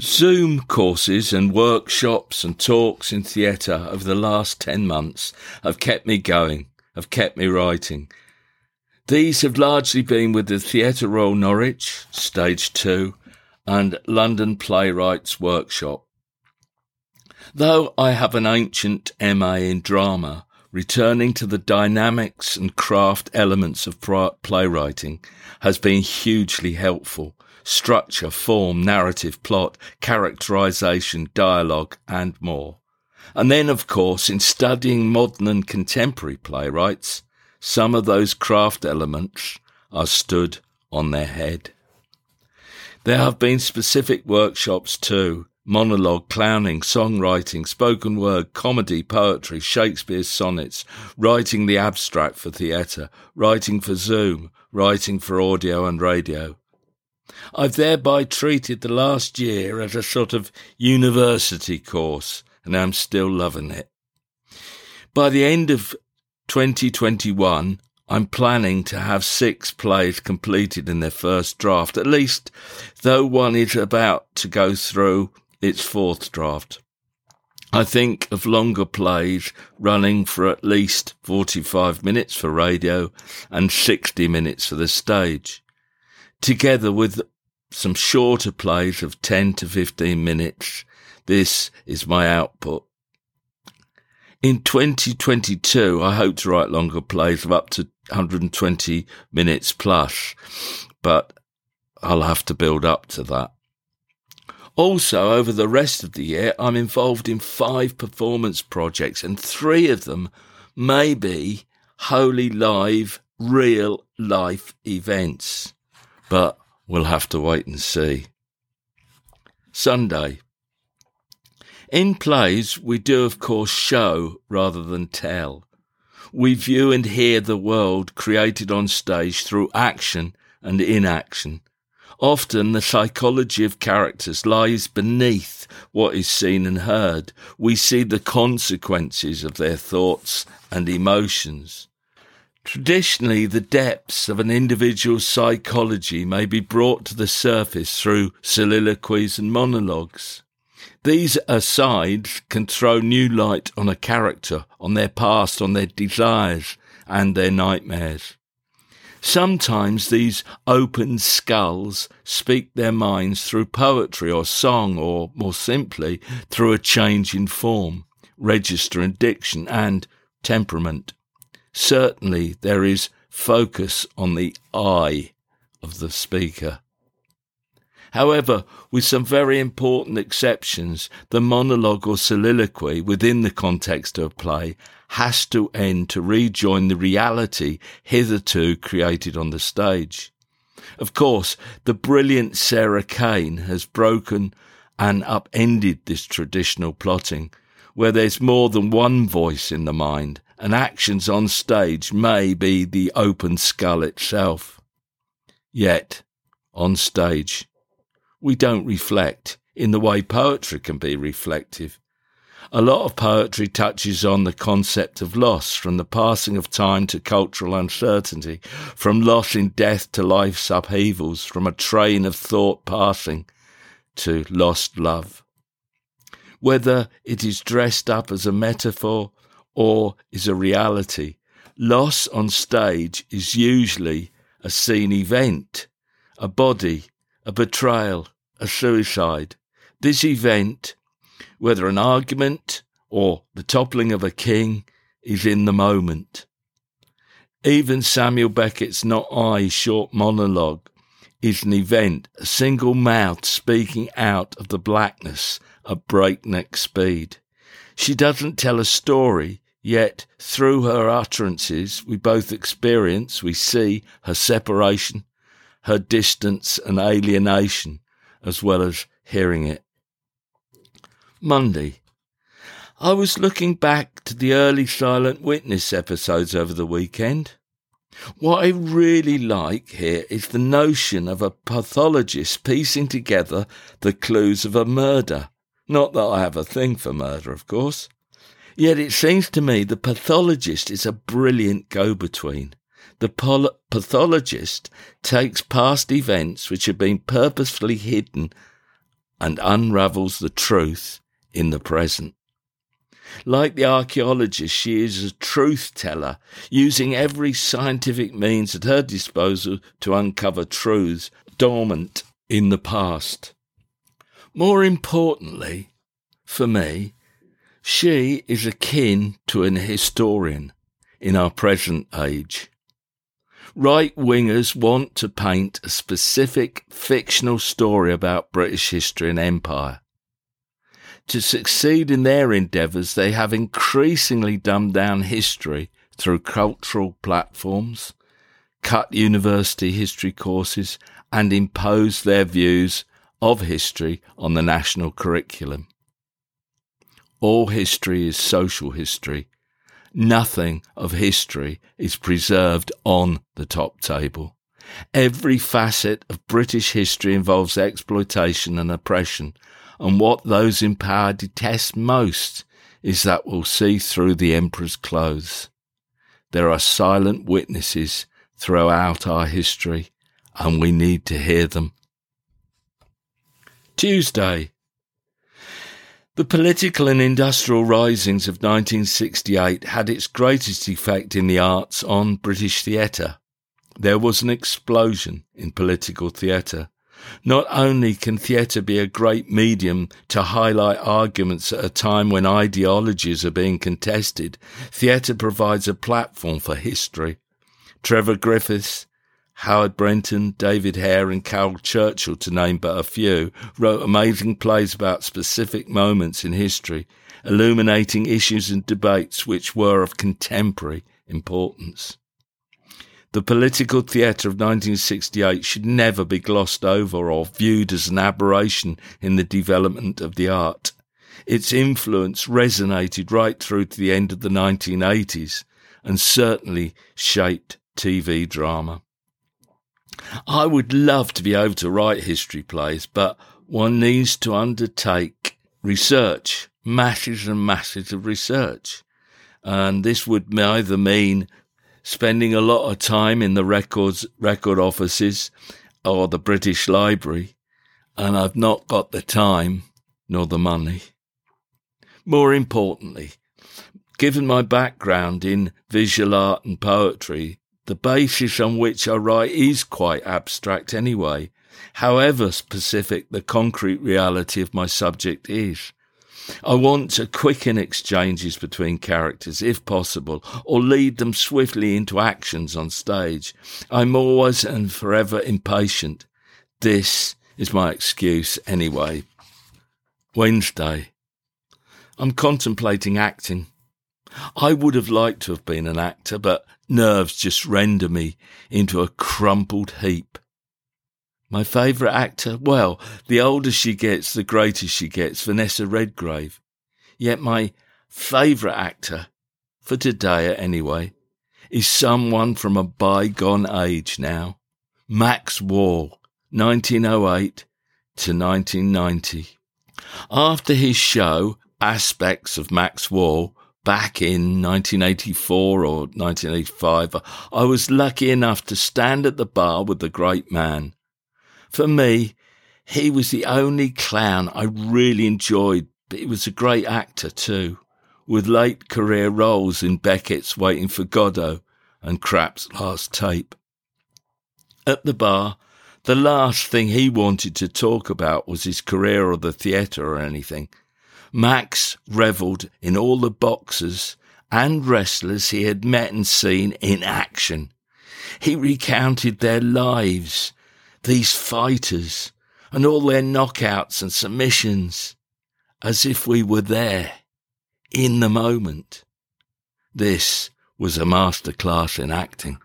Zoom courses and workshops and talks in theatre over the last 10 months have kept me going, have kept me writing. These have largely been with the Theatre Royal Norwich, Stage 2, and London Playwrights Workshop. Though I have an ancient MA in drama, returning to the dynamics and craft elements of playwriting has been hugely helpful structure, form, narrative, plot, characterization, dialogue, and more. And then, of course, in studying modern and contemporary playwrights, some of those craft elements are stood on their head. There have been specific workshops too, monologue, clowning, songwriting, spoken word, comedy, poetry, Shakespeare's sonnets, writing the abstract for theatre, writing for Zoom, writing for audio and radio. I've thereby treated the last year as a sort of university course, and I'm still loving it. By the end of 2021, I'm planning to have six plays completed in their first draft, at least, though one is about to go through its fourth draft. I think of longer plays running for at least 45 minutes for radio and 60 minutes for the stage together with some shorter plays of 10 to 15 minutes. This is my output. In 2022, I hope to write longer plays of up to 120 minutes plus, but I'll have to build up to that. Also, over the rest of the year, I'm involved in five performance projects, and three of them may be wholly live, real life events but we'll have to wait and see. Sunday. In plays, we do, of course, show rather than tell. We view and hear the world created on stage through action and inaction. Often the psychology of characters lies beneath what is seen and heard. We see the consequences of their thoughts and emotions. Traditionally, the depths of an individual's psychology may be brought to the surface through soliloquies and monologues. These asides can throw new light on a character, on their past, on their desires, and their nightmares. Sometimes these open skulls speak their minds through poetry or song, or more simply, through a change in form, register and diction, and temperament certainly there is focus on the I of the speaker. However, with some very important exceptions, the monologue or soliloquy within the context of play has to end to rejoin the reality hitherto created on the stage. Of course, the brilliant Sarah Kane has broken and upended this traditional plotting, where there's more than one voice in the mind and actions on stage may be the open skull itself. Yet, on stage, we don't reflect in the way poetry can be reflective. A lot of poetry touches on the concept of loss, from the passing of time to cultural uncertainty, from loss in death to life's upheavals, from a train of thought passing to lost love. Whether it is dressed up as a metaphor or is a reality. Loss on stage is usually a scene event, a body, a betrayal, a suicide. This event, whether an argument or the toppling of a king, is in the moment. Even Samuel Beckett's Not I short monologue is an event, a single mouth speaking out of the blackness at breakneck speed. She doesn't tell a story, Yet, through her utterances, we both experience, we see her separation, her distance and alienation, as well as hearing it. Monday. I was looking back to the early Silent Witness episodes over the weekend. What I really like here is the notion of a pathologist piecing together the clues of a murder. Not that I have a thing for murder, of course. Yet it seems to me the pathologist is a brilliant go between. The pol- pathologist takes past events which have been purposefully hidden and unravels the truth in the present. Like the archaeologist, she is a truth teller, using every scientific means at her disposal to uncover truths dormant in the past. More importantly, for me, she is akin to an historian in our present age. Right wingers want to paint a specific fictional story about British history and empire. To succeed in their endeavours, they have increasingly dumbed down history through cultural platforms, cut university history courses, and imposed their views of history on the national curriculum. All history is social history. Nothing of history is preserved on the top table. Every facet of British history involves exploitation and oppression, and what those in power detest most is that we'll see through the emperor's clothes. There are silent witnesses throughout our history, and we need to hear them. Tuesday. The political and industrial risings of 1968 had its greatest effect in the arts on British theatre. There was an explosion in political theatre. Not only can theatre be a great medium to highlight arguments at a time when ideologies are being contested, theatre provides a platform for history. Trevor Griffiths, Howard Brenton, David Hare, and Caryl Churchill, to name but a few, wrote amazing plays about specific moments in history, illuminating issues and debates which were of contemporary importance. The political theatre of 1968 should never be glossed over or viewed as an aberration in the development of the art. Its influence resonated right through to the end of the 1980s and certainly shaped TV drama. I would love to be able to write history plays, but one needs to undertake research, masses and masses of research. And this would either mean spending a lot of time in the records record offices or the British Library, and I've not got the time nor the money. More importantly, given my background in visual art and poetry, the basis on which I write is quite abstract anyway, however specific the concrete reality of my subject is. I want to quicken exchanges between characters, if possible, or lead them swiftly into actions on stage. I'm always and forever impatient. This is my excuse anyway. Wednesday. I'm contemplating acting. I would have liked to have been an actor, but nerves just render me into a crumpled heap. My favourite actor? Well, the older she gets, the greater she gets, Vanessa Redgrave. Yet my favourite actor, for today anyway, is someone from a bygone age now. Max Wall, 1908 to 1990. After his show, Aspects of Max Wall, back in 1984 or 1985, I was lucky enough to stand at the bar with the great man. For me, he was the only clown I really enjoyed, but he was a great actor too, with late career roles in Beckett's Waiting for Godot and Krapp's Last Tape. At the bar, the last thing he wanted to talk about was his career or the theatre or anything. Max revelled in all the boxers and wrestlers he had met and seen in action. He recounted their lives these fighters and all their knockouts and submissions as if we were there in the moment. This was a masterclass in acting.